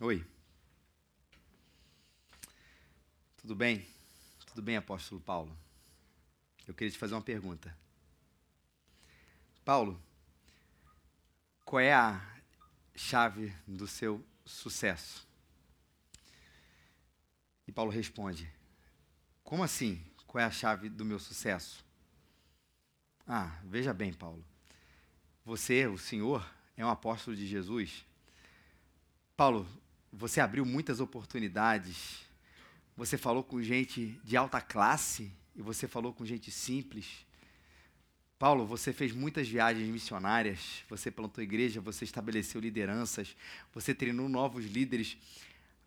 Oi. Tudo bem? Tudo bem, apóstolo Paulo? Eu queria te fazer uma pergunta. Paulo, qual é a chave do seu sucesso? E Paulo responde: Como assim? Qual é a chave do meu sucesso? Ah, veja bem, Paulo. Você, o Senhor, é um apóstolo de Jesus. Paulo, você abriu muitas oportunidades. Você falou com gente de alta classe e você falou com gente simples. Paulo, você fez muitas viagens missionárias, você plantou igreja, você estabeleceu lideranças, você treinou novos líderes.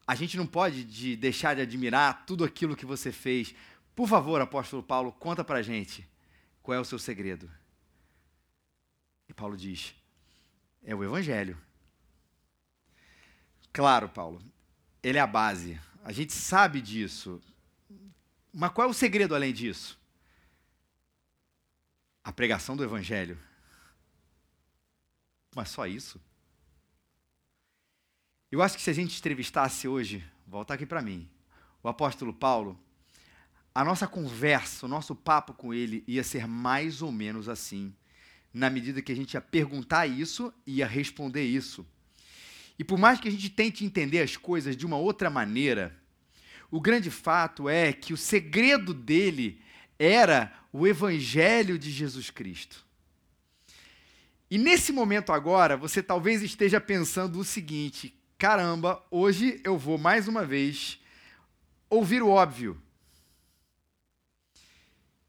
A gente não pode de deixar de admirar tudo aquilo que você fez. Por favor, apóstolo Paulo, conta pra gente qual é o seu segredo. E Paulo diz: é o evangelho. Claro, Paulo, ele é a base. A gente sabe disso. Mas qual é o segredo além disso? A pregação do Evangelho. Mas só isso? Eu acho que se a gente entrevistasse hoje, volta aqui para mim, o apóstolo Paulo, a nossa conversa, o nosso papo com ele ia ser mais ou menos assim, na medida que a gente ia perguntar isso e ia responder isso. E por mais que a gente tente entender as coisas de uma outra maneira, o grande fato é que o segredo dele era o Evangelho de Jesus Cristo. E nesse momento agora, você talvez esteja pensando o seguinte: caramba, hoje eu vou mais uma vez ouvir o óbvio.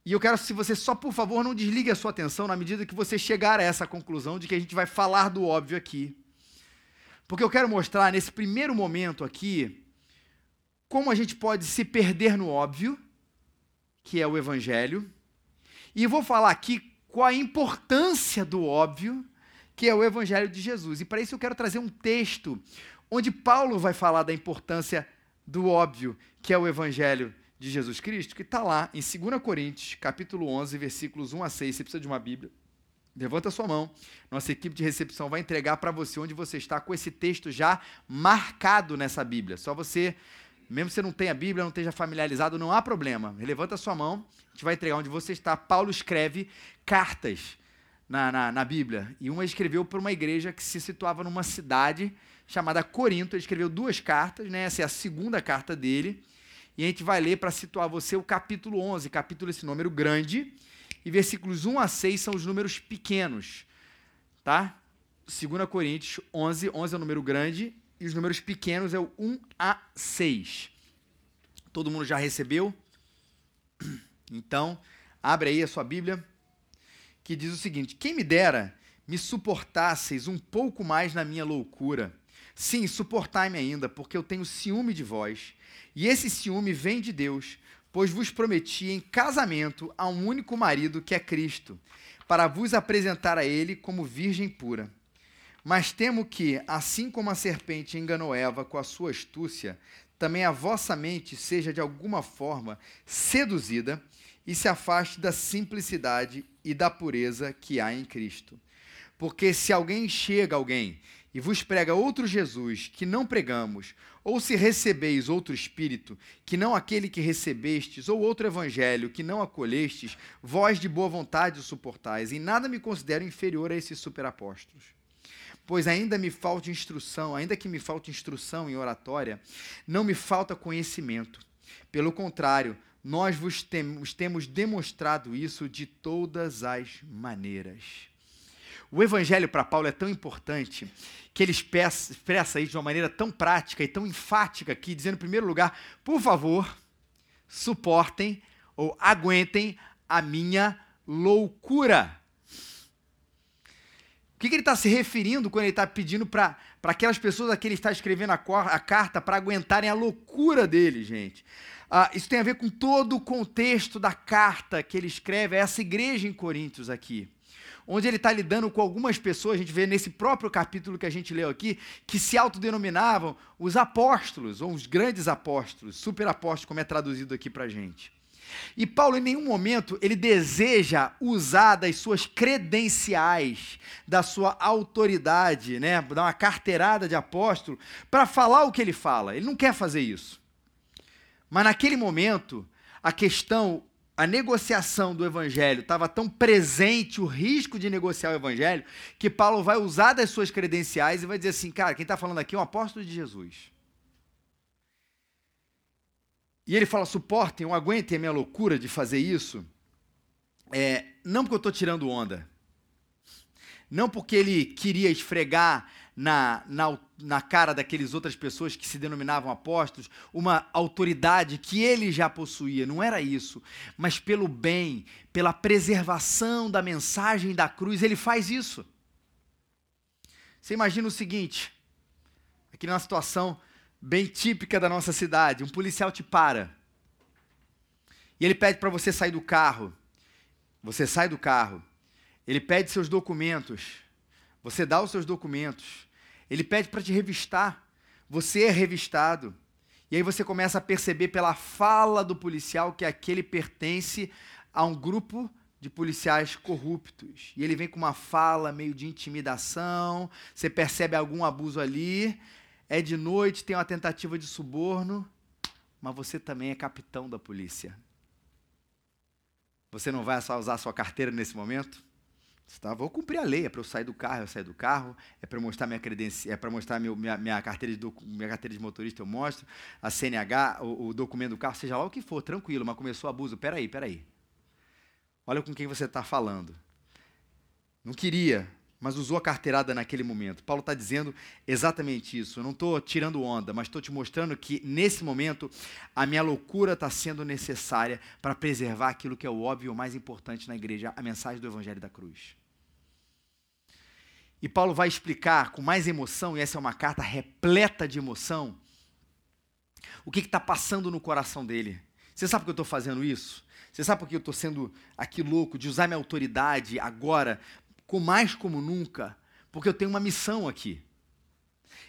E eu quero se você só, por favor, não desligue a sua atenção na medida que você chegar a essa conclusão de que a gente vai falar do óbvio aqui. Porque eu quero mostrar nesse primeiro momento aqui como a gente pode se perder no óbvio, que é o Evangelho, e vou falar aqui qual a importância do óbvio, que é o Evangelho de Jesus. E para isso eu quero trazer um texto onde Paulo vai falar da importância do óbvio, que é o Evangelho de Jesus Cristo, que está lá em 2 Coríntios, capítulo 11, versículos 1 a 6. Você precisa de uma Bíblia. Levanta sua mão. Nossa equipe de recepção vai entregar para você onde você está com esse texto já marcado nessa Bíblia. Só você mesmo que você não tenha Bíblia, não esteja familiarizado, não há problema. Levanta a sua mão, a gente vai entregar onde você está. Paulo escreve cartas na, na, na Bíblia. E uma escreveu para uma igreja que se situava numa cidade chamada Corinto. Ele escreveu duas cartas, né? essa é a segunda carta dele. E a gente vai ler para situar você o capítulo 11, capítulo esse número grande, e versículos 1 a 6 são os números pequenos, tá? 2 Coríntios 11, 11 é o número grande e os números pequenos é o 1 a 6. Todo mundo já recebeu? Então, abre aí a sua Bíblia, que diz o seguinte: Quem me dera me suportasseis um pouco mais na minha loucura. Sim, suportai-me ainda, porque eu tenho ciúme de vós. E esse ciúme vem de Deus, pois vos prometi em casamento a um único marido, que é Cristo, para vos apresentar a ele como virgem pura. Mas temo que, assim como a serpente enganou Eva com a sua astúcia, também a vossa mente seja de alguma forma seduzida e se afaste da simplicidade e da pureza que há em Cristo. Porque se alguém chega alguém e vos prega outro Jesus que não pregamos, ou se recebeis outro espírito que não aquele que recebestes, ou outro evangelho que não acolhestes, vós de boa vontade o suportais. Em nada me considero inferior a esses superapóstolos pois ainda me falta instrução, ainda que me falte instrução em oratória, não me falta conhecimento. Pelo contrário, nós vos temos demonstrado isso de todas as maneiras. O evangelho para Paulo é tão importante que ele expressa isso de uma maneira tão prática e tão enfática aqui, dizendo, em primeiro lugar, por favor, suportem ou aguentem a minha loucura que, que ele está se referindo quando ele está pedindo para aquelas pessoas a que ele está escrevendo a, a carta para aguentarem a loucura dele, gente? Ah, isso tem a ver com todo o contexto da carta que ele escreve a essa igreja em Coríntios aqui. Onde ele está lidando com algumas pessoas, a gente vê nesse próprio capítulo que a gente leu aqui, que se autodenominavam os apóstolos, ou os grandes apóstolos, superapóstolos, como é traduzido aqui para a gente. E Paulo, em nenhum momento, ele deseja usar das suas credenciais, da sua autoridade, né, dar uma carteirada de apóstolo, para falar o que ele fala. Ele não quer fazer isso. Mas naquele momento, a questão, a negociação do evangelho estava tão presente, o risco de negociar o evangelho, que Paulo vai usar das suas credenciais e vai dizer assim: cara, quem está falando aqui é um apóstolo de Jesus. E ele fala: suportem, ou aguentem a minha loucura de fazer isso. É, não porque eu estou tirando onda. Não porque ele queria esfregar na, na, na cara daqueles outras pessoas que se denominavam apóstolos uma autoridade que ele já possuía. Não era isso. Mas pelo bem, pela preservação da mensagem da cruz, ele faz isso. Você imagina o seguinte: aqui numa situação bem típica da nossa cidade. Um policial te para. E ele pede para você sair do carro. Você sai do carro. Ele pede seus documentos. Você dá os seus documentos. Ele pede para te revistar. Você é revistado. E aí você começa a perceber pela fala do policial que aquele pertence a um grupo de policiais corruptos. E ele vem com uma fala meio de intimidação, você percebe algum abuso ali, é de noite, tem uma tentativa de suborno, mas você também é capitão da polícia. Você não vai só usar sua carteira nesse momento? Tá, vou cumprir a lei, é para eu sair do carro, eu sair do carro, é para mostrar minha credencial, é para mostrar meu, minha, minha, carteira de minha carteira de motorista, eu mostro, a CNH, o, o, documento do carro, seja lá o que for, tranquilo, mas começou o abuso, peraí, peraí. Olha com quem você está falando. Não queria, mas usou a carteirada naquele momento. Paulo está dizendo exatamente isso. Eu não estou tirando onda, mas estou te mostrando que nesse momento a minha loucura está sendo necessária para preservar aquilo que é o óbvio o mais importante na igreja, a mensagem do Evangelho da Cruz. E Paulo vai explicar com mais emoção, e essa é uma carta repleta de emoção, o que está passando no coração dele. Você sabe por que eu estou fazendo isso? Você sabe por que eu estou sendo aqui louco de usar minha autoridade agora com mais como nunca, porque eu tenho uma missão aqui.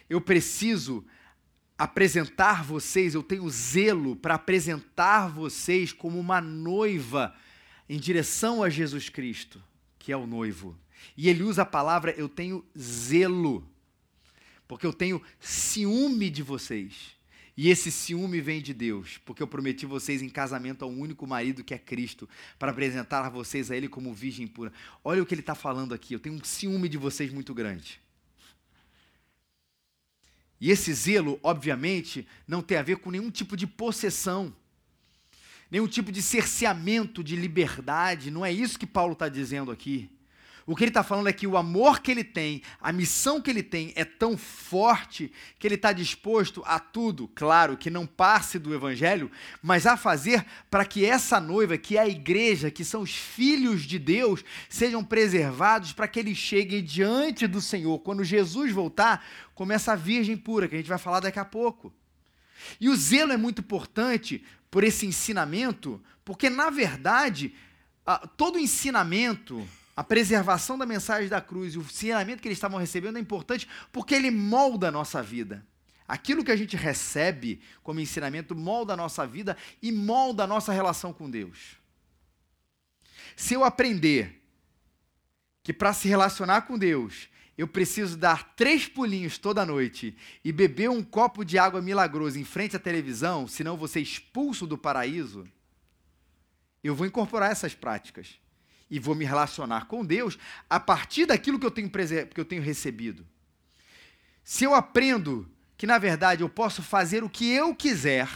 Eu preciso apresentar vocês, eu tenho zelo para apresentar vocês como uma noiva em direção a Jesus Cristo, que é o noivo. E ele usa a palavra eu tenho zelo, porque eu tenho ciúme de vocês. E esse ciúme vem de Deus, porque eu prometi vocês em casamento ao único marido que é Cristo, para apresentar vocês a Ele como virgem pura. Olha o que ele está falando aqui. Eu tenho um ciúme de vocês muito grande. E esse zelo, obviamente, não tem a ver com nenhum tipo de possessão, nenhum tipo de cerceamento de liberdade. Não é isso que Paulo está dizendo aqui. O que ele está falando é que o amor que ele tem, a missão que ele tem é tão forte que ele está disposto a tudo, claro, que não passe do Evangelho, mas a fazer para que essa noiva, que é a igreja, que são os filhos de Deus, sejam preservados para que eles cheguem diante do Senhor. Quando Jesus voltar, começa a virgem pura, que a gente vai falar daqui a pouco. E o zelo é muito importante por esse ensinamento, porque, na verdade, todo ensinamento a preservação da mensagem da cruz e o ensinamento que eles estavam recebendo é importante porque ele molda a nossa vida. Aquilo que a gente recebe como ensinamento molda a nossa vida e molda a nossa relação com Deus. Se eu aprender que para se relacionar com Deus, eu preciso dar três pulinhos toda noite e beber um copo de água milagrosa em frente à televisão, senão ser expulso do paraíso, eu vou incorporar essas práticas e vou me relacionar com Deus a partir daquilo que eu tenho, que eu tenho recebido. Se eu aprendo que, na verdade, eu posso fazer o que eu quiser,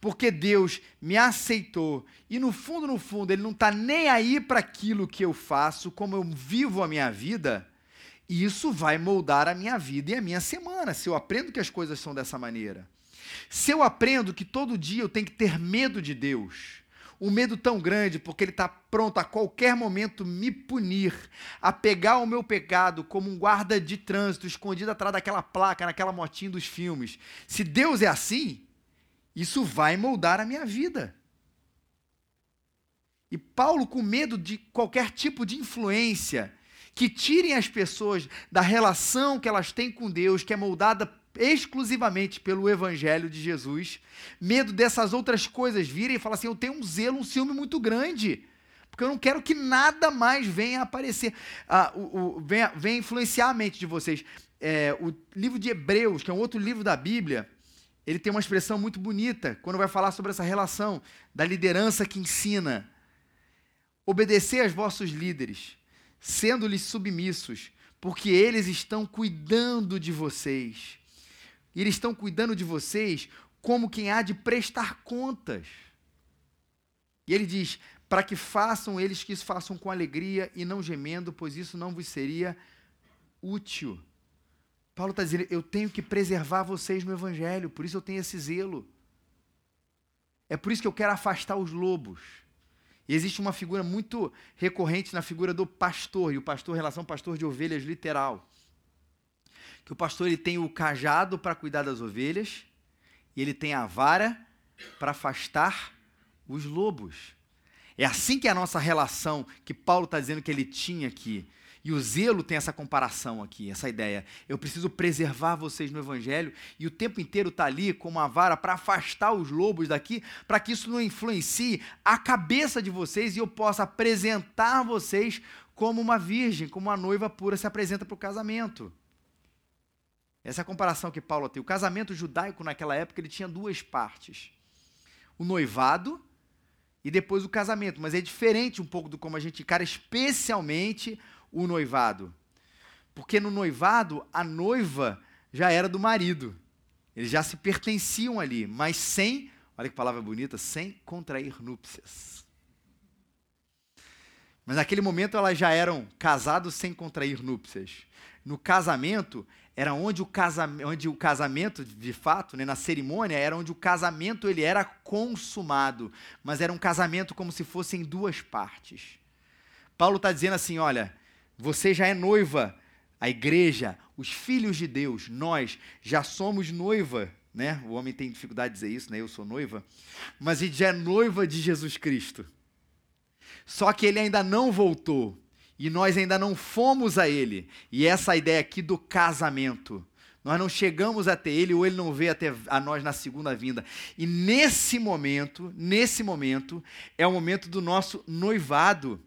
porque Deus me aceitou e, no fundo, no fundo, Ele não está nem aí para aquilo que eu faço, como eu vivo a minha vida, isso vai moldar a minha vida e a minha semana, se eu aprendo que as coisas são dessa maneira. Se eu aprendo que todo dia eu tenho que ter medo de Deus, um medo tão grande, porque ele está pronto a qualquer momento me punir, a pegar o meu pecado como um guarda de trânsito escondido atrás daquela placa, naquela motinha dos filmes. Se Deus é assim, isso vai moldar a minha vida. E Paulo, com medo de qualquer tipo de influência que tirem as pessoas da relação que elas têm com Deus, que é moldada exclusivamente pelo evangelho de Jesus, medo dessas outras coisas virem e falar assim: eu tenho um zelo, um ciúme muito grande, porque eu não quero que nada mais venha aparecer, ah, o, o, venha, venha, influenciar a mente de vocês. É, o livro de Hebreus, que é um outro livro da Bíblia, ele tem uma expressão muito bonita quando vai falar sobre essa relação da liderança que ensina. Obedecer aos vossos líderes, sendo-lhes submissos, porque eles estão cuidando de vocês. E eles estão cuidando de vocês como quem há de prestar contas. E ele diz: para que façam eles que isso façam com alegria e não gemendo, pois isso não vos seria útil. Paulo está dizendo: eu tenho que preservar vocês no Evangelho, por isso eu tenho esse zelo. É por isso que eu quero afastar os lobos. E existe uma figura muito recorrente na figura do pastor, e o pastor, relação pastor de ovelhas literal. Que o pastor ele tem o cajado para cuidar das ovelhas, e ele tem a vara para afastar os lobos. É assim que é a nossa relação, que Paulo está dizendo que ele tinha aqui. E o zelo tem essa comparação aqui, essa ideia. Eu preciso preservar vocês no Evangelho e o tempo inteiro está ali com uma vara para afastar os lobos daqui, para que isso não influencie a cabeça de vocês e eu possa apresentar vocês como uma virgem, como uma noiva pura se apresenta para o casamento. Essa é a comparação que Paulo tem. O casamento judaico naquela época ele tinha duas partes: o noivado e depois o casamento. Mas é diferente um pouco do como a gente encara, especialmente o noivado. Porque no noivado, a noiva já era do marido. Eles já se pertenciam ali, mas sem, olha que palavra bonita, sem contrair núpcias. Mas naquele momento elas já eram casados sem contrair núpcias. No casamento, era onde o, casamento, onde o casamento, de fato, né, na cerimônia, era onde o casamento ele era consumado. Mas era um casamento como se fossem duas partes. Paulo está dizendo assim: olha, você já é noiva. A igreja, os filhos de Deus, nós já somos noiva, né? O homem tem dificuldade de dizer isso, né? Eu sou noiva. Mas a gente já é noiva de Jesus Cristo. Só que ele ainda não voltou. E nós ainda não fomos a ele. E essa ideia aqui do casamento. Nós não chegamos até ele ou ele não veio até a nós na segunda vinda. E nesse momento, nesse momento, é o momento do nosso noivado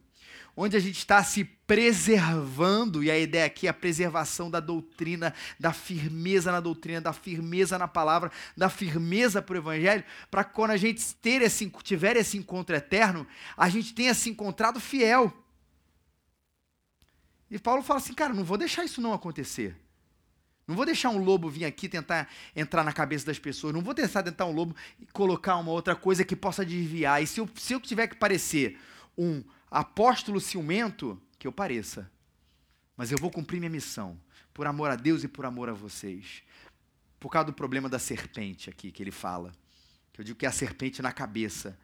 onde a gente está se preservando, e a ideia aqui é a preservação da doutrina, da firmeza na doutrina, da firmeza na palavra, da firmeza para o Evangelho, para quando a gente ter esse, tiver esse encontro eterno, a gente tenha se encontrado fiel. E Paulo fala assim, cara, não vou deixar isso não acontecer. Não vou deixar um lobo vir aqui tentar entrar na cabeça das pessoas. Não vou tentar tentar um lobo e colocar uma outra coisa que possa desviar. E se eu, se eu tiver que parecer um apóstolo ciumento, que eu pareça. Mas eu vou cumprir minha missão, por amor a Deus e por amor a vocês. Por causa do problema da serpente aqui que ele fala. Que eu digo que é a serpente na cabeça.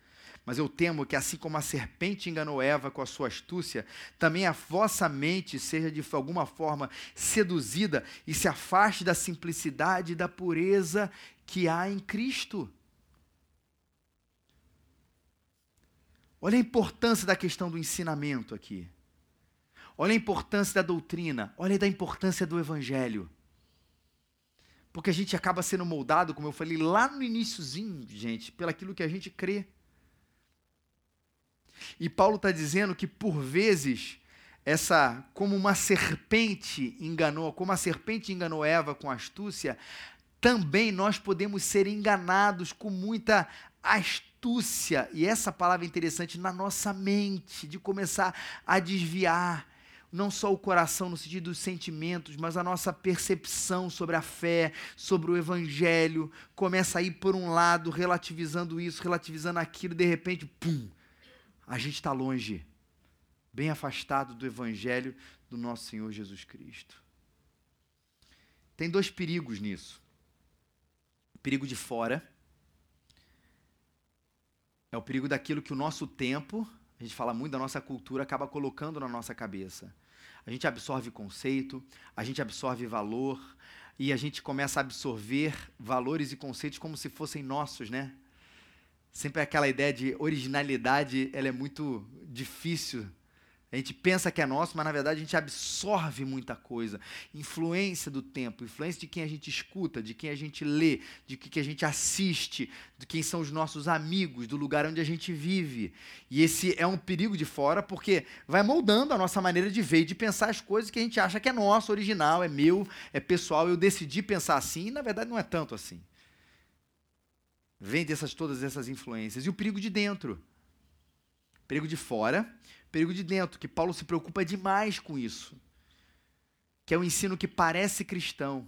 Mas eu temo que, assim como a serpente enganou Eva com a sua astúcia, também a vossa mente seja de alguma forma seduzida e se afaste da simplicidade e da pureza que há em Cristo. Olha a importância da questão do ensinamento aqui. Olha a importância da doutrina. Olha a importância do evangelho. Porque a gente acaba sendo moldado, como eu falei lá no iníciozinho, gente, pelaquilo que a gente crê. E Paulo está dizendo que por vezes essa, como uma serpente enganou, como a serpente enganou Eva com astúcia, também nós podemos ser enganados com muita astúcia, e essa palavra é interessante, na nossa mente, de começar a desviar não só o coração no sentido dos sentimentos, mas a nossa percepção sobre a fé, sobre o evangelho, começa a ir por um lado, relativizando isso, relativizando aquilo, de repente, pum, a gente está longe, bem afastado do evangelho do nosso Senhor Jesus Cristo. Tem dois perigos nisso. O perigo de fora, é o perigo daquilo que o nosso tempo, a gente fala muito da nossa cultura, acaba colocando na nossa cabeça. A gente absorve conceito, a gente absorve valor e a gente começa a absorver valores e conceitos como se fossem nossos, né? Sempre aquela ideia de originalidade, ela é muito difícil. A gente pensa que é nosso, mas na verdade a gente absorve muita coisa. Influência do tempo, influência de quem a gente escuta, de quem a gente lê, de que a gente assiste, de quem são os nossos amigos, do lugar onde a gente vive. E esse é um perigo de fora porque vai moldando a nossa maneira de ver e de pensar as coisas que a gente acha que é nosso, original, é meu, é pessoal. Eu decidi pensar assim e na verdade não é tanto assim. Vem dessas todas essas influências. E o perigo de dentro. Perigo de fora perigo de dentro, que Paulo se preocupa demais com isso. Que é um ensino que parece cristão,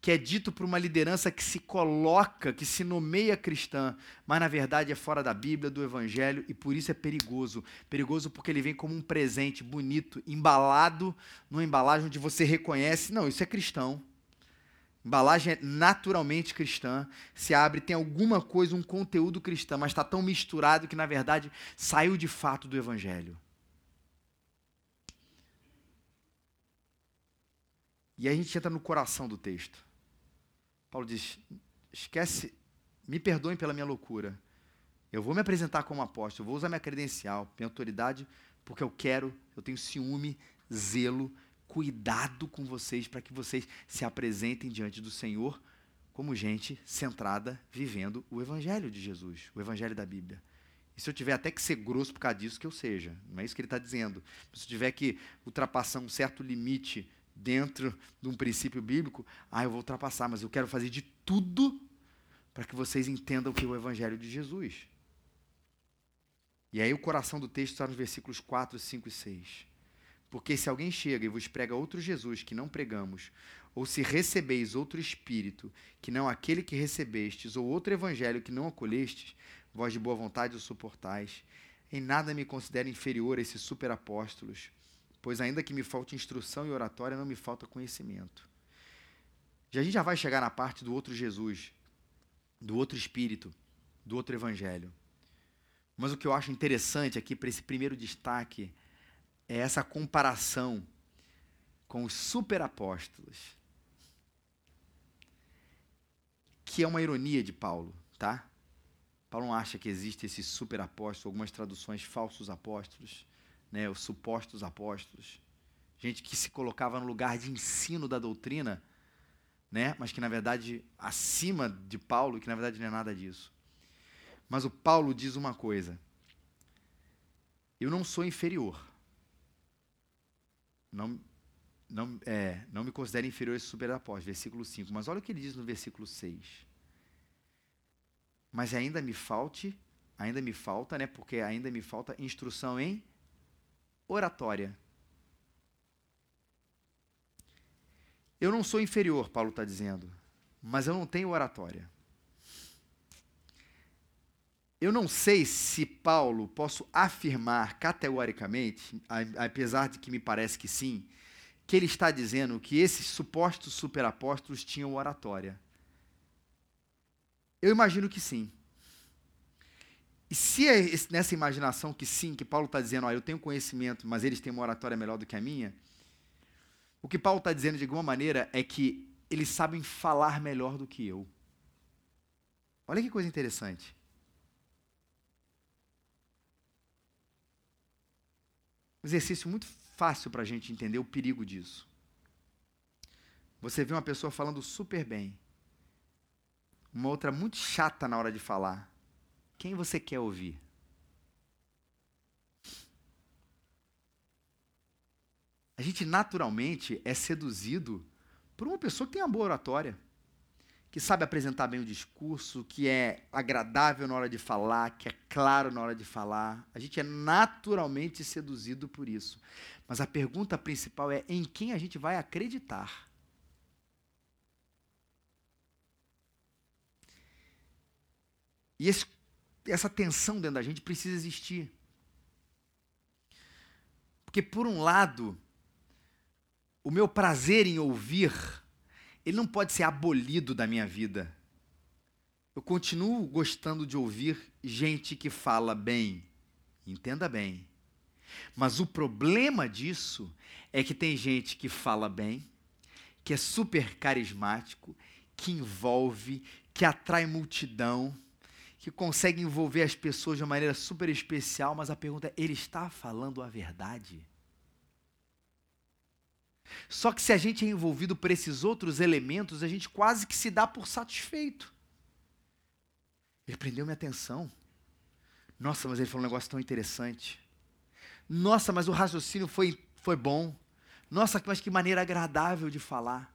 que é dito por uma liderança que se coloca, que se nomeia cristã, mas na verdade é fora da Bíblia, do Evangelho, e por isso é perigoso. Perigoso porque ele vem como um presente bonito, embalado numa embalagem onde você reconhece, não, isso é cristão. Embalagem é naturalmente cristã, se abre, tem alguma coisa, um conteúdo cristão, mas está tão misturado que, na verdade, saiu de fato do Evangelho. E aí a gente entra no coração do texto. Paulo diz: esquece, me perdoem pela minha loucura. Eu vou me apresentar como apóstolo, vou usar minha credencial, minha autoridade, porque eu quero, eu tenho ciúme, zelo, cuidado com vocês para que vocês se apresentem diante do Senhor como gente centrada, vivendo o Evangelho de Jesus, o Evangelho da Bíblia. E se eu tiver até que ser grosso por causa disso, que eu seja. Não é isso que ele está dizendo. Se eu tiver que ultrapassar um certo limite dentro de um princípio bíblico, ah, eu vou ultrapassar, mas eu quero fazer de tudo para que vocês entendam o que é o Evangelho de Jesus. E aí o coração do texto está nos versículos 4, 5 e 6. Porque se alguém chega e vos prega outro Jesus que não pregamos, ou se recebeis outro Espírito que não aquele que recebestes, ou outro Evangelho que não acolhestes, vós de boa vontade o suportais, em nada me considero inferior a esses superapóstolos, pois ainda que me falte instrução e oratória, não me falta conhecimento. Já a gente já vai chegar na parte do outro Jesus, do outro Espírito, do outro Evangelho. Mas o que eu acho interessante aqui para esse primeiro destaque é essa comparação com os superapóstolos. Que é uma ironia de Paulo, tá? Paulo não acha que existe esse superapóstolo, algumas traduções falsos apóstolos, né, os supostos apóstolos. Gente que se colocava no lugar de ensino da doutrina, né, mas que na verdade acima de Paulo, que na verdade não é nada disso. Mas o Paulo diz uma coisa: Eu não sou inferior não, não, é, não me considere inferior a esse superapóstolo, versículo 5. Mas olha o que ele diz no versículo 6. Mas ainda me falte, ainda me falta, né? Porque ainda me falta instrução em oratória. Eu não sou inferior, Paulo está dizendo, mas eu não tenho oratória. Eu não sei se Paulo posso afirmar categoricamente, apesar de que me parece que sim, que ele está dizendo que esses supostos superapóstolos tinham oratória. Eu imagino que sim. E se é nessa imaginação que sim, que Paulo está dizendo, ó, eu tenho conhecimento, mas eles têm uma oratória melhor do que a minha, o que Paulo está dizendo de alguma maneira é que eles sabem falar melhor do que eu. Olha que coisa interessante. Exercício muito fácil para a gente entender o perigo disso. Você vê uma pessoa falando super bem, uma outra muito chata na hora de falar. Quem você quer ouvir? A gente naturalmente é seduzido por uma pessoa que tem uma boa oratória que sabe apresentar bem o discurso, que é agradável na hora de falar, que é claro na hora de falar. A gente é naturalmente seduzido por isso. Mas a pergunta principal é em quem a gente vai acreditar. E esse, essa tensão dentro da gente precisa existir. Porque, por um lado, o meu prazer em ouvir ele não pode ser abolido da minha vida. Eu continuo gostando de ouvir gente que fala bem. Entenda bem. Mas o problema disso é que tem gente que fala bem, que é super carismático, que envolve, que atrai multidão, que consegue envolver as pessoas de uma maneira super especial, mas a pergunta é: ele está falando a verdade? Só que se a gente é envolvido por esses outros elementos, a gente quase que se dá por satisfeito. Ele prendeu minha atenção. Nossa, mas ele falou um negócio tão interessante. Nossa, mas o raciocínio foi, foi bom. Nossa, mas que maneira agradável de falar.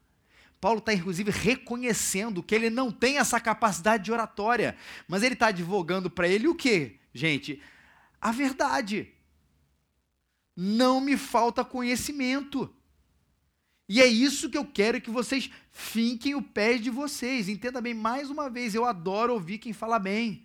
Paulo está, inclusive, reconhecendo que ele não tem essa capacidade de oratória, mas ele está advogando para ele o quê, gente? A verdade. Não me falta conhecimento. E é isso que eu quero que vocês finquem o pé de vocês. Entenda bem, mais uma vez, eu adoro ouvir quem fala bem.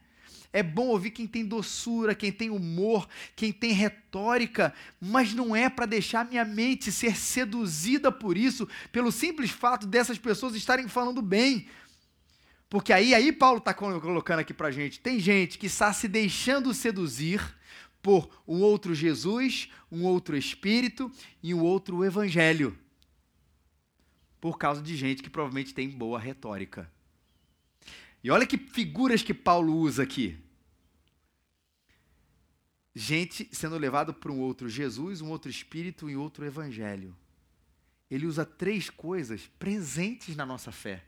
É bom ouvir quem tem doçura, quem tem humor, quem tem retórica, mas não é para deixar minha mente ser seduzida por isso, pelo simples fato dessas pessoas estarem falando bem. Porque aí, aí Paulo está colocando aqui para gente: tem gente que está se deixando seduzir por um outro Jesus, um outro Espírito e um outro Evangelho por causa de gente que provavelmente tem boa retórica. E olha que figuras que Paulo usa aqui. Gente sendo levado para um outro Jesus, um outro Espírito e outro Evangelho. Ele usa três coisas presentes na nossa fé.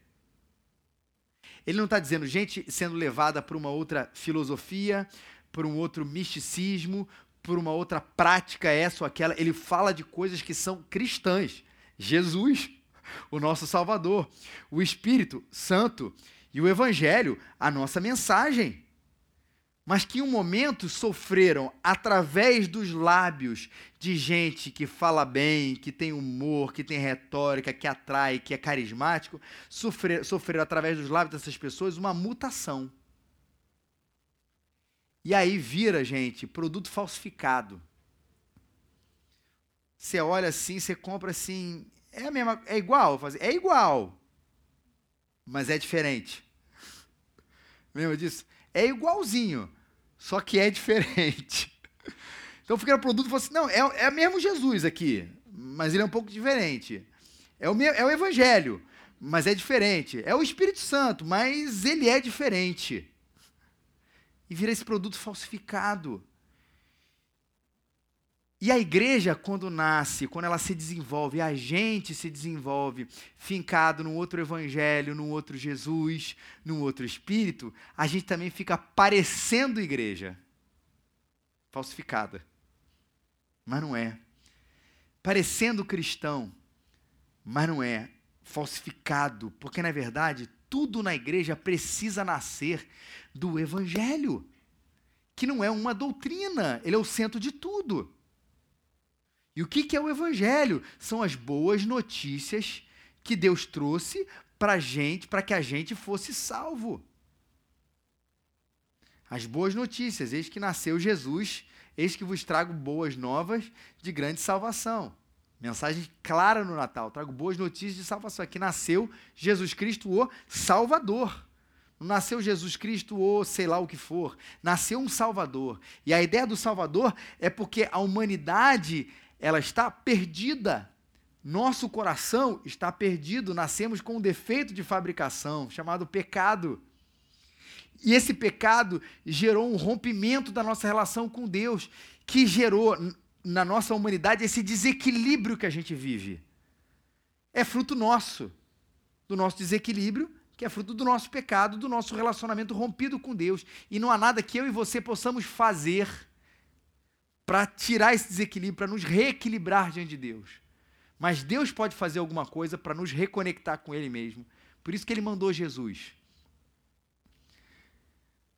Ele não está dizendo gente sendo levada para uma outra filosofia, por um outro misticismo, por uma outra prática, essa ou aquela. Ele fala de coisas que são cristãs. Jesus o nosso Salvador, o Espírito Santo e o Evangelho, a nossa mensagem. Mas que em um momento sofreram através dos lábios de gente que fala bem, que tem humor, que tem retórica, que atrai, que é carismático, sofrer, sofreram através dos lábios dessas pessoas uma mutação. E aí vira, gente, produto falsificado. Você olha assim, você compra assim, é a mesma, é igual? É igual, mas é diferente. Lembra disso? É igualzinho, só que é diferente. Então fica no produto e assim, não, é, é mesmo Jesus aqui, mas ele é um pouco diferente. É o, é o Evangelho, mas é diferente. É o Espírito Santo, mas ele é diferente. E vira esse produto falsificado. E a igreja, quando nasce, quando ela se desenvolve, a gente se desenvolve fincado num outro evangelho, num outro Jesus, num outro espírito, a gente também fica parecendo igreja. Falsificada. Mas não é. Parecendo cristão, mas não é. Falsificado. Porque, na verdade, tudo na igreja precisa nascer do evangelho, que não é uma doutrina, ele é o centro de tudo. E o que, é o Evangelho? São as boas notícias que Deus trouxe para gente, para que a gente fosse salvo. As boas notícias, eis que nasceu Jesus, eis que vos trago boas novas de grande salvação. Mensagem clara no Natal, trago boas notícias de salvação. Aqui nasceu Jesus Cristo, o Salvador. Não nasceu Jesus Cristo ou sei lá o que for. Nasceu um Salvador. E a ideia do Salvador é porque a humanidade ela está perdida. Nosso coração está perdido, nascemos com um defeito de fabricação chamado pecado. E esse pecado gerou um rompimento da nossa relação com Deus, que gerou na nossa humanidade esse desequilíbrio que a gente vive. É fruto nosso, do nosso desequilíbrio, que é fruto do nosso pecado, do nosso relacionamento rompido com Deus. E não há nada que eu e você possamos fazer para tirar esse desequilíbrio, para nos reequilibrar diante de Deus. Mas Deus pode fazer alguma coisa para nos reconectar com Ele mesmo. Por isso que Ele mandou Jesus.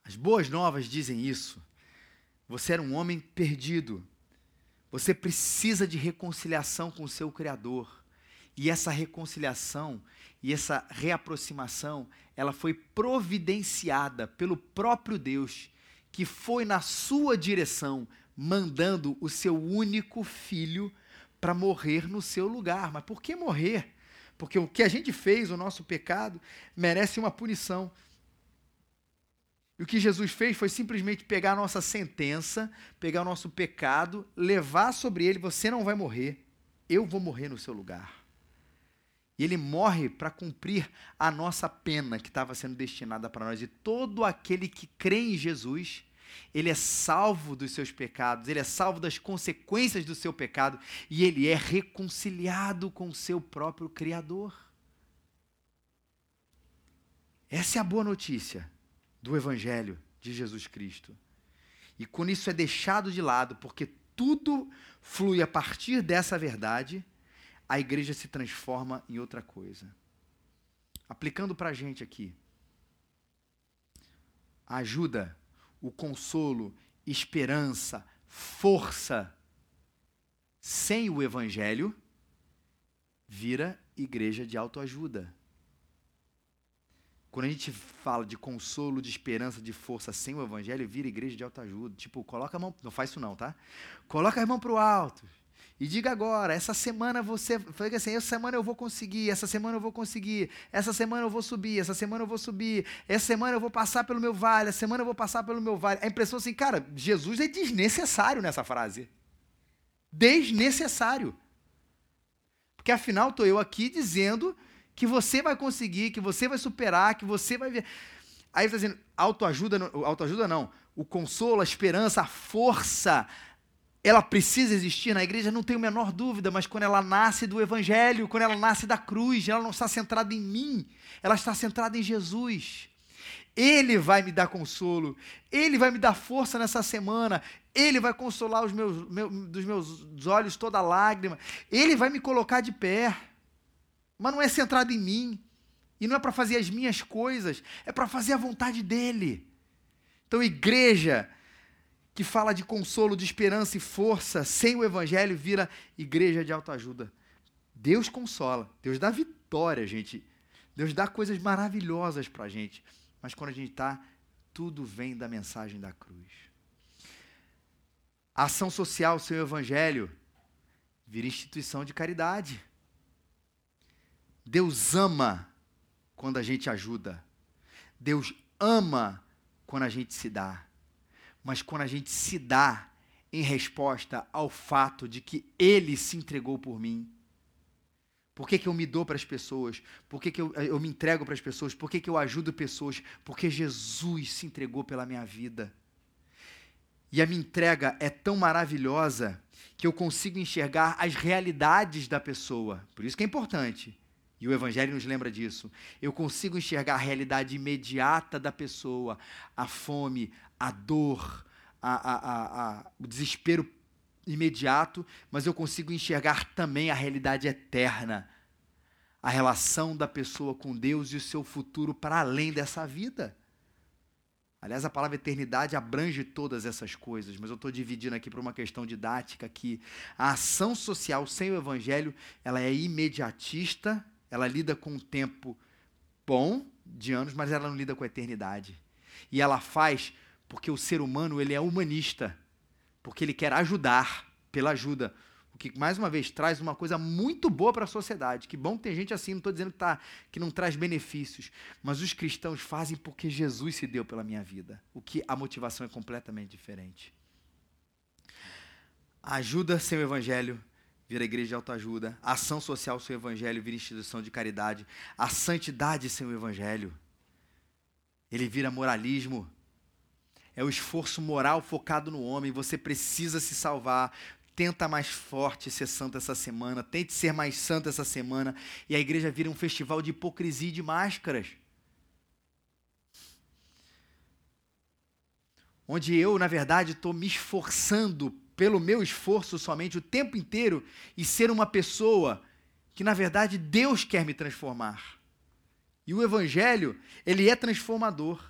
As boas novas dizem isso. Você era um homem perdido. Você precisa de reconciliação com o seu Criador. E essa reconciliação e essa reaproximação, ela foi providenciada pelo próprio Deus, que foi na sua direção mandando o seu único filho para morrer no seu lugar. Mas por que morrer? Porque o que a gente fez, o nosso pecado, merece uma punição. E o que Jesus fez foi simplesmente pegar a nossa sentença, pegar o nosso pecado, levar sobre ele: você não vai morrer, eu vou morrer no seu lugar. E ele morre para cumprir a nossa pena que estava sendo destinada para nós. E todo aquele que crê em Jesus, ele é salvo dos seus pecados, ele é salvo das consequências do seu pecado e ele é reconciliado com o seu próprio Criador. Essa é a boa notícia do Evangelho de Jesus Cristo. E quando isso é deixado de lado, porque tudo flui a partir dessa verdade, a igreja se transforma em outra coisa. Aplicando para a gente aqui. A ajuda, o consolo, esperança, força, sem o evangelho, vira igreja de autoajuda. Quando a gente fala de consolo, de esperança, de força sem o evangelho, vira igreja de autoajuda. Tipo, coloca a mão, não faz isso não, tá? Coloca a mão para o alto. E diga agora, essa semana você, fala assim, essa semana eu vou conseguir, essa semana eu vou conseguir, essa semana eu vou subir, essa semana eu vou subir, essa semana eu vou passar pelo meu vale, essa semana eu vou passar pelo meu vale. A impressão assim, cara, Jesus é desnecessário nessa frase. Desnecessário. Porque afinal estou eu aqui dizendo que você vai conseguir, que você vai superar, que você vai ver. Aí está dizendo, autoajuda, autoajuda não, o consolo, a esperança, a força, ela precisa existir na igreja, não tenho a menor dúvida, mas quando ela nasce do Evangelho, quando ela nasce da cruz, ela não está centrada em mim, ela está centrada em Jesus. Ele vai me dar consolo, Ele vai me dar força nessa semana, Ele vai consolar os meus, meu, dos meus olhos toda lágrima, Ele vai me colocar de pé mas não é centrado em mim. E não é para fazer as minhas coisas, é para fazer a vontade dele. Então, igreja que fala de consolo, de esperança e força, sem o evangelho, vira igreja de autoajuda. Deus consola, Deus dá vitória, gente. Deus dá coisas maravilhosas para a gente. Mas quando a gente está, tudo vem da mensagem da cruz. Ação social sem o evangelho vira instituição de caridade. Deus ama quando a gente ajuda. Deus ama quando a gente se dá. Mas quando a gente se dá em resposta ao fato de que Ele se entregou por mim. Por que, que eu me dou para as pessoas? Por que, que eu, eu me entrego para as pessoas? Por que, que eu ajudo pessoas? Porque Jesus se entregou pela minha vida. E a minha entrega é tão maravilhosa que eu consigo enxergar as realidades da pessoa. Por isso que é importante. E o Evangelho nos lembra disso. Eu consigo enxergar a realidade imediata da pessoa, a fome, a dor, a, a, a, o desespero imediato, mas eu consigo enxergar também a realidade eterna, a relação da pessoa com Deus e o seu futuro para além dessa vida. Aliás, a palavra eternidade abrange todas essas coisas, mas eu estou dividindo aqui para uma questão didática que a ação social sem o evangelho ela é imediatista ela lida com um tempo bom de anos, mas ela não lida com a eternidade. E ela faz porque o ser humano ele é humanista, porque ele quer ajudar pela ajuda. O que, mais uma vez, traz uma coisa muito boa para a sociedade. Que bom que tem gente assim, não estou dizendo que, tá, que não traz benefícios. Mas os cristãos fazem porque Jesus se deu pela minha vida. O que a motivação é completamente diferente. A ajuda sem o evangelho vira igreja de autoajuda. A ação social sem o evangelho vira instituição de caridade. A santidade sem o evangelho. Ele vira moralismo. É o esforço moral focado no homem. Você precisa se salvar. Tenta mais forte ser santo essa semana. Tente ser mais santo essa semana. E a igreja vira um festival de hipocrisia e de máscaras. Onde eu, na verdade, estou me esforçando pelo meu esforço somente o tempo inteiro e ser uma pessoa que na verdade Deus quer me transformar. E o evangelho, ele é transformador.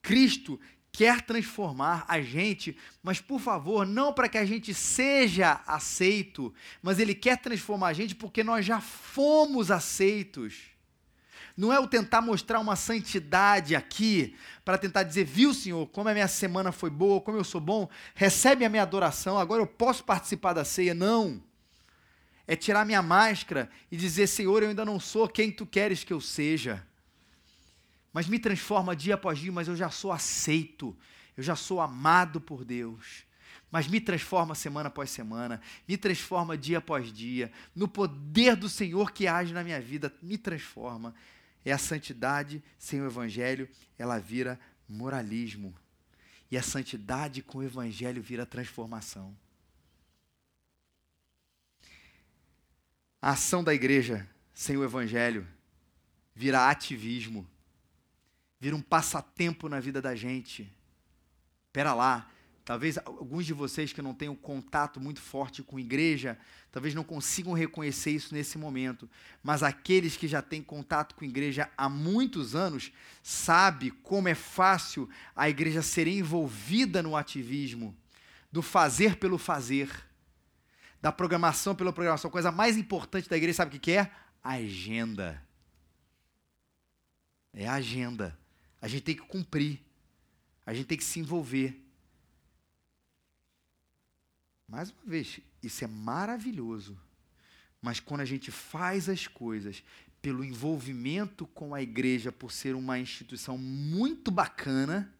Cristo quer transformar a gente, mas por favor, não para que a gente seja aceito, mas ele quer transformar a gente porque nós já fomos aceitos. Não é o tentar mostrar uma santidade aqui para tentar dizer, viu, Senhor, como a minha semana foi boa, como eu sou bom, recebe a minha adoração, agora eu posso participar da ceia. Não. É tirar minha máscara e dizer, Senhor, eu ainda não sou quem tu queres que eu seja. Mas me transforma dia após dia, mas eu já sou aceito, eu já sou amado por Deus. mas me transforma semana após semana, me transforma dia após dia, no poder do Senhor que age na minha vida, me transforma. É a santidade sem o Evangelho, ela vira moralismo. E a santidade com o Evangelho vira transformação. A ação da igreja sem o Evangelho vira ativismo, vira um passatempo na vida da gente. Pera lá, Talvez alguns de vocês que não tenham contato muito forte com igreja, talvez não consigam reconhecer isso nesse momento. Mas aqueles que já têm contato com igreja há muitos anos, sabe como é fácil a igreja ser envolvida no ativismo, do fazer pelo fazer, da programação pela programação. A coisa mais importante da igreja, sabe o que é? A agenda. É a agenda. A gente tem que cumprir. A gente tem que se envolver. Mais uma vez, isso é maravilhoso. Mas quando a gente faz as coisas pelo envolvimento com a igreja, por ser uma instituição muito bacana,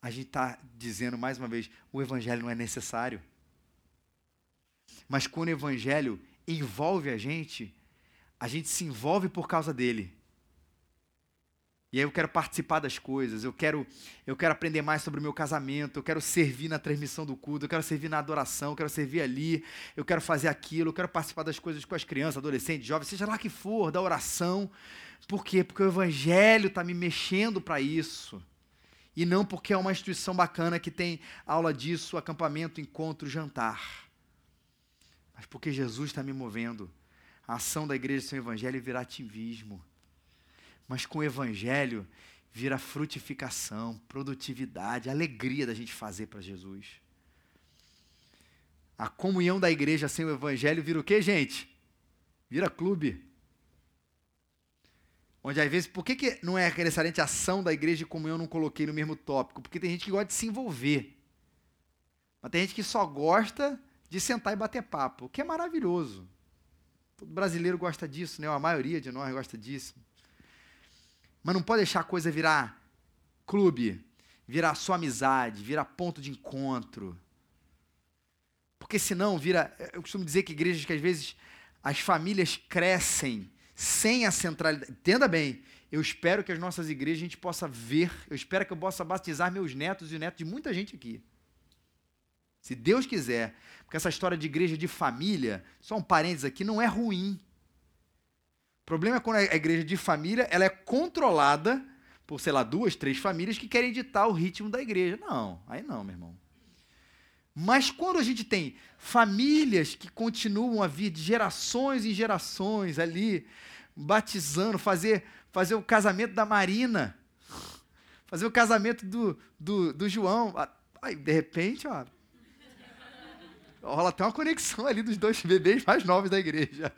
a gente está dizendo mais uma vez: o evangelho não é necessário. Mas quando o evangelho envolve a gente, a gente se envolve por causa dele. E aí eu quero participar das coisas, eu quero, eu quero aprender mais sobre o meu casamento, eu quero servir na transmissão do culto, eu quero servir na adoração, eu quero servir ali, eu quero fazer aquilo, eu quero participar das coisas com as crianças, adolescentes, jovens, seja lá que for, da oração. Por quê? Porque o Evangelho está me mexendo para isso. E não porque é uma instituição bacana que tem aula disso, acampamento, encontro, jantar. Mas porque Jesus está me movendo. A ação da igreja sem o Evangelho virá ativismo mas com o evangelho vira frutificação, produtividade, alegria da gente fazer para Jesus. A comunhão da igreja sem o evangelho vira o quê, gente? Vira clube. Onde às vezes, por que, que não é necessariamente ação da igreja e comunhão eu não coloquei no mesmo tópico? Porque tem gente que gosta de se envolver. Mas tem gente que só gosta de sentar e bater papo, o que é maravilhoso. Todo brasileiro gosta disso, né? A maioria de nós gosta disso. Mas não pode deixar a coisa virar clube, virar sua amizade, virar ponto de encontro. Porque senão vira. Eu costumo dizer que igrejas que às vezes as famílias crescem sem a centralidade. Entenda bem, eu espero que as nossas igrejas a gente possa ver, eu espero que eu possa batizar meus netos e netos de muita gente aqui. Se Deus quiser. Porque essa história de igreja de família, só um parênteses aqui, não é ruim. O problema é quando a igreja de família ela é controlada por, sei lá, duas, três famílias que querem ditar o ritmo da igreja. Não, aí não, meu irmão. Mas quando a gente tem famílias que continuam a vir de gerações em gerações ali, batizando, fazer, fazer o casamento da Marina, fazer o casamento do, do, do João, aí de repente, ó, rola até uma conexão ali dos dois bebês mais novos da igreja.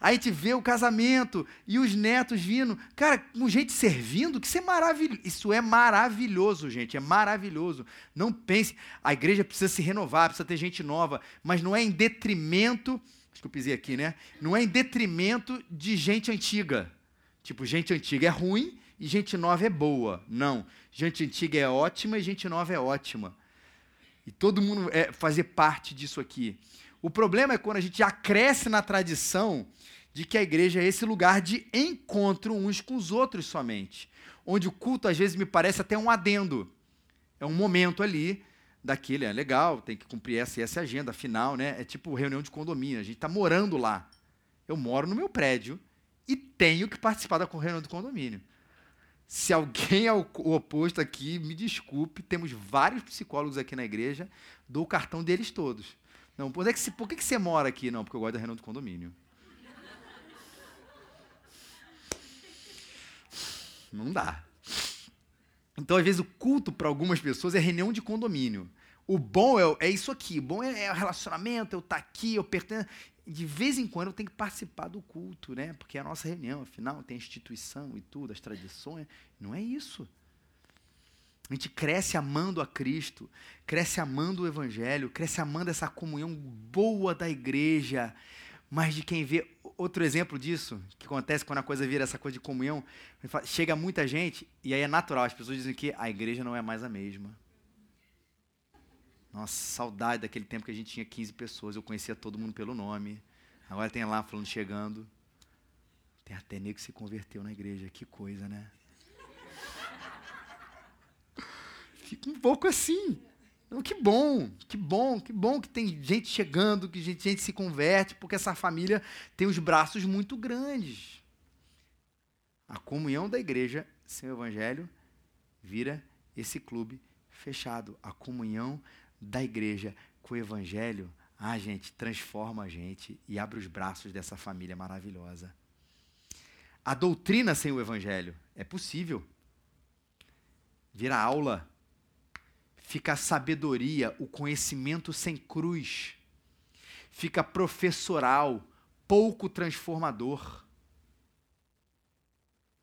Aí a gente vê o casamento e os netos vindo. Cara, um jeito servindo, que isso é maravilhoso. Isso é maravilhoso, gente. É maravilhoso. Não pense. A igreja precisa se renovar, precisa ter gente nova. Mas não é em detrimento. Acho que eu pisei aqui, né? Não é em detrimento de gente antiga. Tipo, gente antiga é ruim e gente nova é boa. Não. Gente antiga é ótima e gente nova é ótima. E todo mundo é fazer parte disso aqui. O problema é quando a gente já cresce na tradição de que a igreja é esse lugar de encontro uns com os outros somente. Onde o culto, às vezes, me parece até um adendo. É um momento ali daquele, é legal, tem que cumprir essa e essa agenda, afinal, né? É tipo reunião de condomínio, a gente está morando lá. Eu moro no meu prédio e tenho que participar da reunião do condomínio. Se alguém é o oposto aqui, me desculpe, temos vários psicólogos aqui na igreja, dou o cartão deles todos. Não, por, que, por que você mora aqui? Não, porque eu gosto da reunião do condomínio. Não dá. Então, às vezes, o culto para algumas pessoas é reunião de condomínio. O bom é, é isso aqui. O bom é, é o relacionamento, eu estar tá aqui, eu pertenço. De vez em quando eu tenho que participar do culto, né? Porque é a nossa reunião, afinal, tem a instituição e tudo, as tradições. Não é isso. A gente cresce amando a Cristo, cresce amando o Evangelho, cresce amando essa comunhão boa da igreja. Mas de quem vê, outro exemplo disso, que acontece quando a coisa vira essa coisa de comunhão, chega muita gente, e aí é natural, as pessoas dizem que a igreja não é mais a mesma. Nossa, saudade daquele tempo que a gente tinha 15 pessoas, eu conhecia todo mundo pelo nome. Agora tem lá falando chegando. Tem até nego que se converteu na igreja, que coisa, né? Fica um pouco assim. Não, que bom, que bom, que bom que tem gente chegando, que gente, gente se converte, porque essa família tem os braços muito grandes. A comunhão da igreja sem o evangelho vira esse clube fechado. A comunhão da igreja com o evangelho, ah, gente, transforma a gente e abre os braços dessa família maravilhosa. A doutrina sem o evangelho é possível. Vira aula. Fica a sabedoria, o conhecimento sem cruz. Fica professoral, pouco transformador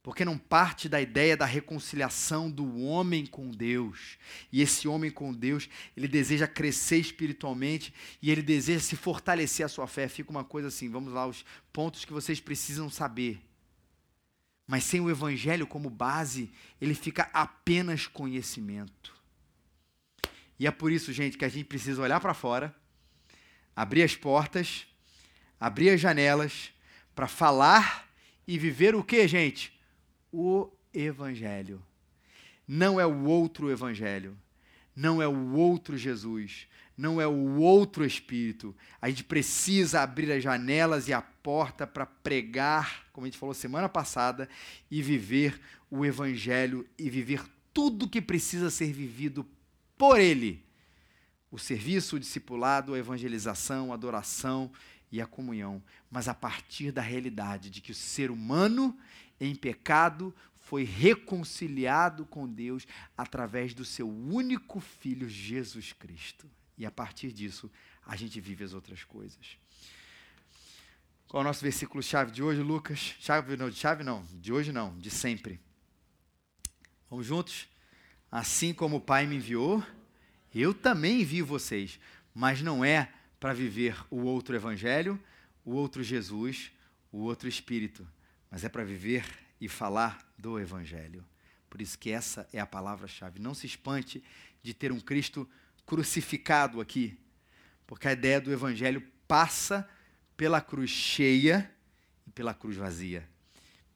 porque não parte da ideia da reconciliação do homem com Deus. E esse homem com Deus, ele deseja crescer espiritualmente e ele deseja se fortalecer a sua fé. Fica uma coisa assim, vamos lá, os pontos que vocês precisam saber. Mas sem o evangelho como base, ele fica apenas conhecimento. E é por isso, gente, que a gente precisa olhar para fora, abrir as portas, abrir as janelas para falar e viver o que, gente? o Evangelho. Não é o outro Evangelho. Não é o outro Jesus. Não é o outro Espírito. A gente precisa abrir as janelas e a porta para pregar, como a gente falou semana passada, e viver o Evangelho e viver tudo que precisa ser vivido por Ele. O serviço, o discipulado, a evangelização, a adoração e a comunhão, mas a partir da realidade de que o ser humano em pecado, foi reconciliado com Deus através do seu único filho, Jesus Cristo. E a partir disso, a gente vive as outras coisas. Qual é o nosso versículo chave de hoje, Lucas? Chave não, de chave não, de hoje não, de sempre. Vamos juntos? Assim como o Pai me enviou, eu também envio vocês, mas não é para viver o outro evangelho, o outro Jesus, o outro espírito mas é para viver e falar do Evangelho. Por isso que essa é a palavra-chave. Não se espante de ter um Cristo crucificado aqui, porque a ideia do Evangelho passa pela cruz cheia e pela cruz vazia,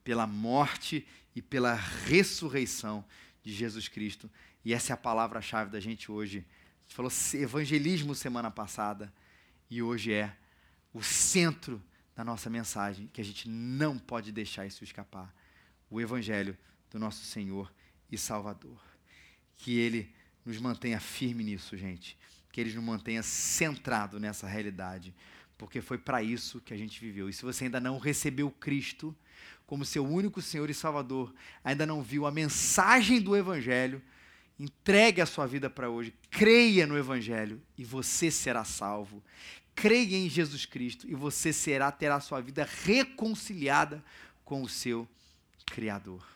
pela morte e pela ressurreição de Jesus Cristo. E essa é a palavra-chave da gente hoje. A gente falou evangelismo semana passada e hoje é o centro na nossa mensagem, que a gente não pode deixar isso escapar. O Evangelho do nosso Senhor e Salvador. Que Ele nos mantenha firme nisso, gente. Que Ele nos mantenha centrado nessa realidade. Porque foi para isso que a gente viveu. E se você ainda não recebeu Cristo como seu único Senhor e Salvador, ainda não viu a mensagem do Evangelho, entregue a sua vida para hoje, creia no Evangelho e você será salvo creia em Jesus Cristo e você será terá sua vida reconciliada com o seu criador.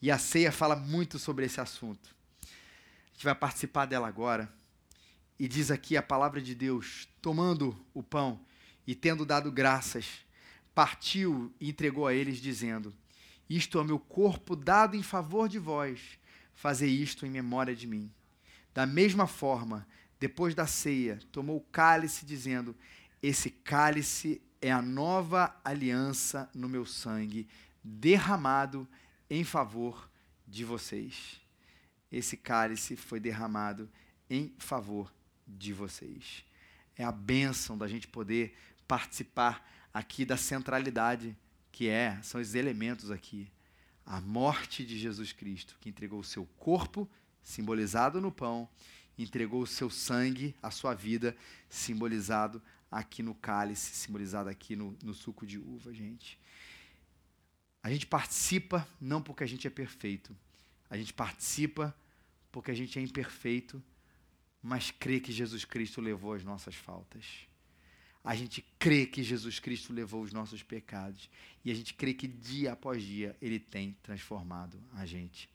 E a ceia fala muito sobre esse assunto. A gente vai participar dela agora. E diz aqui a palavra de Deus, tomando o pão e tendo dado graças, partiu e entregou a eles dizendo: Isto é meu corpo dado em favor de vós. Fazei isto em memória de mim. Da mesma forma, depois da ceia, tomou o cálice, dizendo: Esse cálice é a nova aliança no meu sangue, derramado em favor de vocês. Esse cálice foi derramado em favor de vocês. É a bênção da gente poder participar aqui da centralidade que é, são os elementos aqui. A morte de Jesus Cristo, que entregou o seu corpo, simbolizado no pão, entregou o seu sangue, a sua vida, simbolizado aqui no cálice, simbolizado aqui no, no suco de uva, gente. A gente participa não porque a gente é perfeito, a gente participa porque a gente é imperfeito, mas crê que Jesus Cristo levou as nossas faltas. A gente crê que Jesus Cristo levou os nossos pecados. E a gente crê que dia após dia Ele tem transformado a gente.